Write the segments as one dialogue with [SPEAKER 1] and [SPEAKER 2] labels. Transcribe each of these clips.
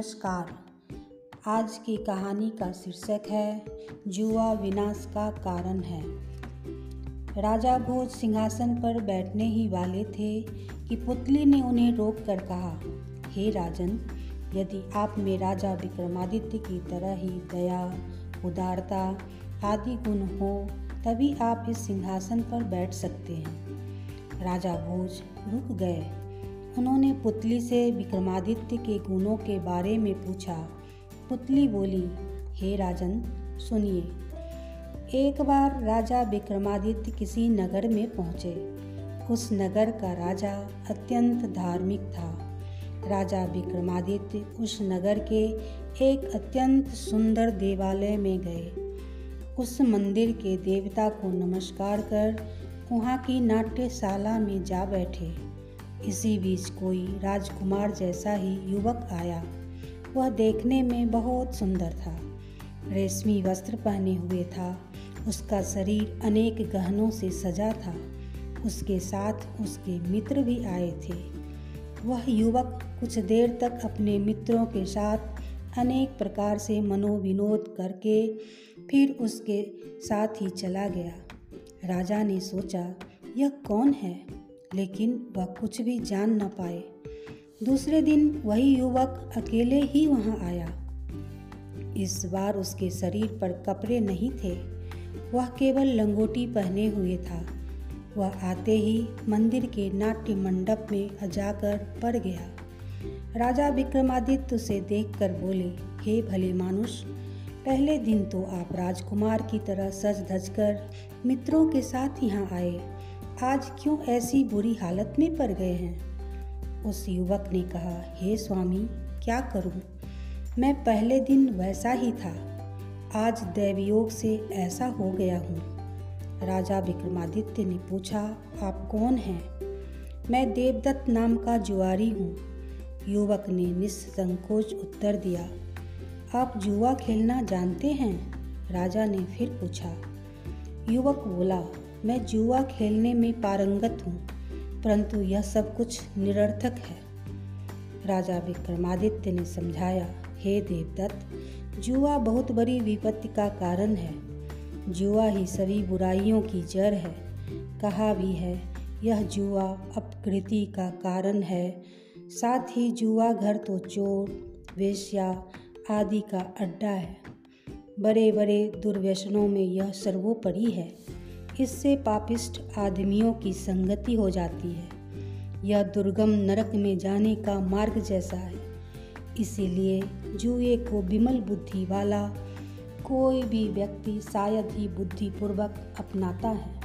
[SPEAKER 1] नमस्कार। आज की कहानी का शीर्षक है, जुआ विनाश का कारण है। राजा भोज सिंहासन पर बैठने ही वाले थे कि पुतली ने उन्हें रोक कर कहा, हे राजन, यदि आप में राजा विक्रमादित्य की तरह ही दया, उदारता आदि गुण हो, तभी आप इस सिंहासन पर बैठ सकते हैं। राजा भोज रुक गए। उन्होंने पुतली से विक्रमादित्य के गुणों के बारे में पूछा। पुतली बोली, हे राजन, सुनिए। एक बार राजा विक्रमादित्य किसी नगर में पहुँचे। उस नगर का राजा अत्यंत धार्मिक था। राजा विक्रमादित्य उस नगर के एक अत्यंत सुंदर देवालय में गए। उस मंदिर के देवता को नमस्कार कर, वहाँ की नाट्यशाला में जा बैठे। इसी बीच कोई राजकुमार जैसा ही युवक आया। वह देखने में बहुत सुंदर था। रेशमी वस्त्र पहने हुए था। उसका शरीर अनेक गहनों से सजा था। उसके साथ उसके मित्र भी आए थे। वह युवक कुछ देर तक अपने मित्रों के साथ अनेक प्रकार से मनोविनोद करके फिर उसके साथ ही चला गया। राजा ने सोचा, यह कौन है? लेकिन वह कुछ भी जान न पाए। दूसरे दिन वही युवक अकेले ही वहाँ आया। इस बार उसके शरीर पर कपड़े नहीं थे। वह केवल लंगोटी पहने हुए था। वह आते ही मंदिर के नाट्य मंडप में जाकर पड़ गया। राजा विक्रमादित्य उसे देखकर बोले, हे भले मानुष, पहले दिन तो आप राजकुमार की तरह सज धज कर मित्रों के साथ यहाँ आए। आज क्यों ऐसी बुरी हालत में पड़ गए हैं? उस युवक ने कहा, हे स्वामी, क्या करूँ? मैं पहले दिन वैसा ही था। आज दैवयोग से ऐसा हो गया हूँ। राजा विक्रमादित्य ने पूछा, आप कौन हैं? मैं देवदत्त नाम का जुआरी हूँ। युवक ने निसंकोच उत्तर दिया, आप जुआ खेलना जानते हैं? राजा ने फिर पूछा। युवक बोला मैं जुआ खेलने में पारंगत हूँ, परंतु यह सब कुछ निरर्थक है। राजा विक्रमादित्य ने समझाया, हे देवदत्त, जुआ बहुत बड़ी विपत्ति का कारण है। जुआ ही सभी बुराइयों की जड़ है। कहा भी है, यह जुआ अपकृति का कारण है। साथ ही जुआ घर तो चोर, वेश्या आदि का अड्डा है। बड़े बड़े दुर्व्यसनों में यह सर्वोपरि है। इससे पापिष्ट आदमियों की संगति हो जाती है। यह दुर्गम नरक में जाने का मार्ग जैसा है। इसीलिए जुए को विमल बुद्धि वाला कोई भी व्यक्ति शायद ही बुद्धिपूर्वक अपनाता है।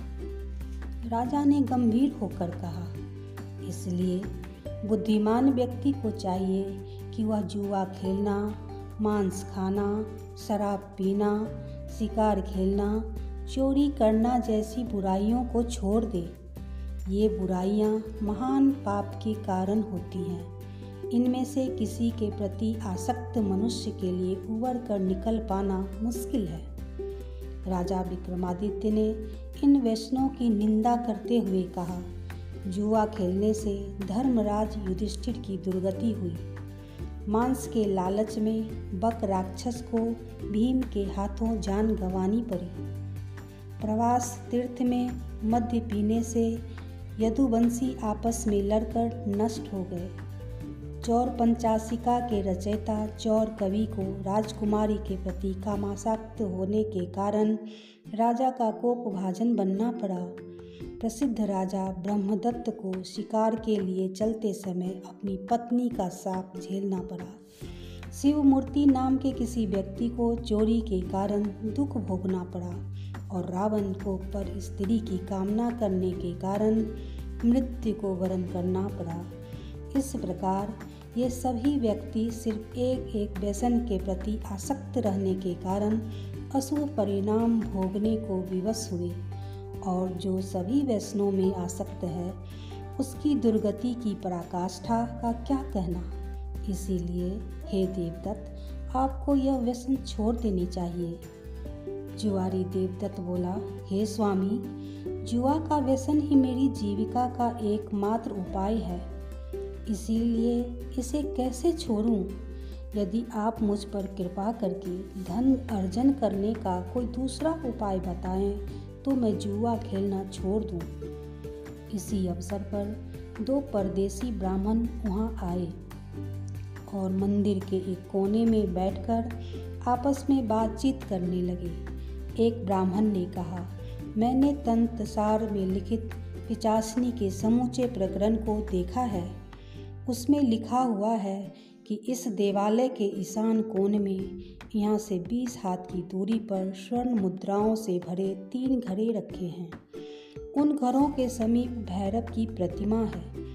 [SPEAKER 1] राजा ने गंभीर होकर कहा, इसलिए बुद्धिमान व्यक्ति को चाहिए कि वह जुआ खेलना, मांस खाना, शराब पीना, शिकार खेलना चोरी करना जैसी बुराइयों को छोड़ दे। ये बुराइयाँ महान पाप के कारण होती हैं। इनमें से किसी के प्रति आसक्त मनुष्य के लिए उबर कर निकल पाना मुश्किल है। राजा विक्रमादित्य ने इन वैष्णव की निंदा करते हुए कहा, जुआ खेलने से धर्मराज युधिष्ठिर की दुर्गति हुई। मांस के लालच में बक राक्षस को भीम के हाथों जान गंवानी पड़ी। प्रवास तीर्थ में मध्य पीने से यदुवंशी आपस में लड़कर नष्ट हो गए। चौर पंचाशिका के रचयिता, चौर कवि को राजकुमारी के प्रति कामासक्त होने के कारण राजा का कोप भाजन बनना पड़ा। प्रसिद्ध राजा ब्रह्मदत्त को शिकार के लिए चलते समय अपनी पत्नी का साप झेलना पड़ा। शिवमूर्ति नाम के किसी व्यक्ति को चोरी के कारण दुख भोगना पड़ा। और रावण को पर स्त्री की कामना करने के कारण मृत्यु को वरण करना पड़ा। इस प्रकार ये सभी व्यक्ति सिर्फ़ एक एक व्यसन के प्रति आसक्त रहने के कारण अशुभ परिणाम भोगने को विवश हुए और जो सभी व्यसनों में आसक्त है, उसकी दुर्गति की पराकाष्ठा का क्या कहना? इसीलिए, हे देवदत्त, आपको यह व्यसन छोड़ देनी चाहिए। जुआरी देवदत्त बोला, हे स्वामी, जुआ का व्यसन ही मेरी जीविका का एकमात्र उपाय है इसीलिए इसे कैसे छोड़ूं? यदि आप मुझ पर कृपा करके धन अर्जन करने का कोई दूसरा उपाय बताएँ तो मैं जुआ खेलना छोड़ दूँ। इसी अवसर पर दो परदेसी ब्राह्मण वहाँ आए और मंदिर के एक कोने में बैठकर आपस में बातचीत करने लगे एक ब्राह्मण ने कहा, मैंने तंत्रसार में लिखित पिचासनी के समूचे प्रकरण को देखा है। उसमें लिखा हुआ है कि इस देवालय के ईशान कोण में यहाँ से बीस हाथ की दूरी पर स्वर्ण मुद्राओं से भरे तीन घड़े रखे हैं। उन घरों के समीप भैरव की प्रतिमा है।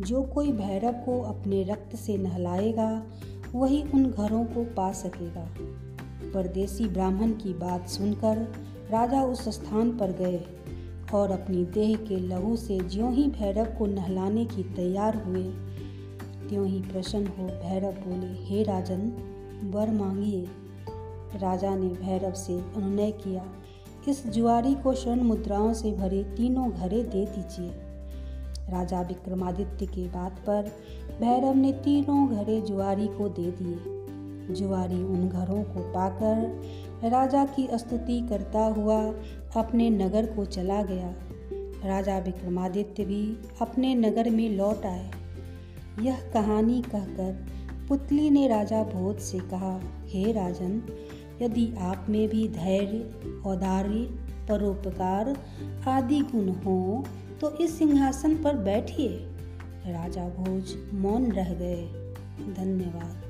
[SPEAKER 1] जो कोई भैरव को अपने रक्त से नहलाएगा, वही उन घरों को पा सकेगा। परदेसी ब्राह्मण की बात सुनकर राजा उस स्थान पर गए और अपनी देह के लहू से ज्यों ही भैरव को नहलाने की तैयार हुए, त्यों ही प्रसन्न हो भैरव बोले, हे राजन, वर मांगिए। राजा ने भैरव से अनुनय किया, इस जुआरी को स्वर्ण मुद्राओं से भरे तीनों घरे दे दीजिए। राजा विक्रमादित्य के बात पर भैरव ने तीनों घरे जुआरी को दे दिए। जुआरी उन घरों को पाकर राजा की स्तुति करता हुआ अपने नगर को चला गया। राजा विक्रमादित्य भी अपने नगर में लौट आए। यह कहानी कहकर पुतली ने राजा भोज से कहा, हे राजन, यदि आप में भी धैर्य, औदार्य परोपकार आदि गुण हो तो इस सिंहासन पर बैठिए राजा भोज मौन रह गए। धन्यवाद।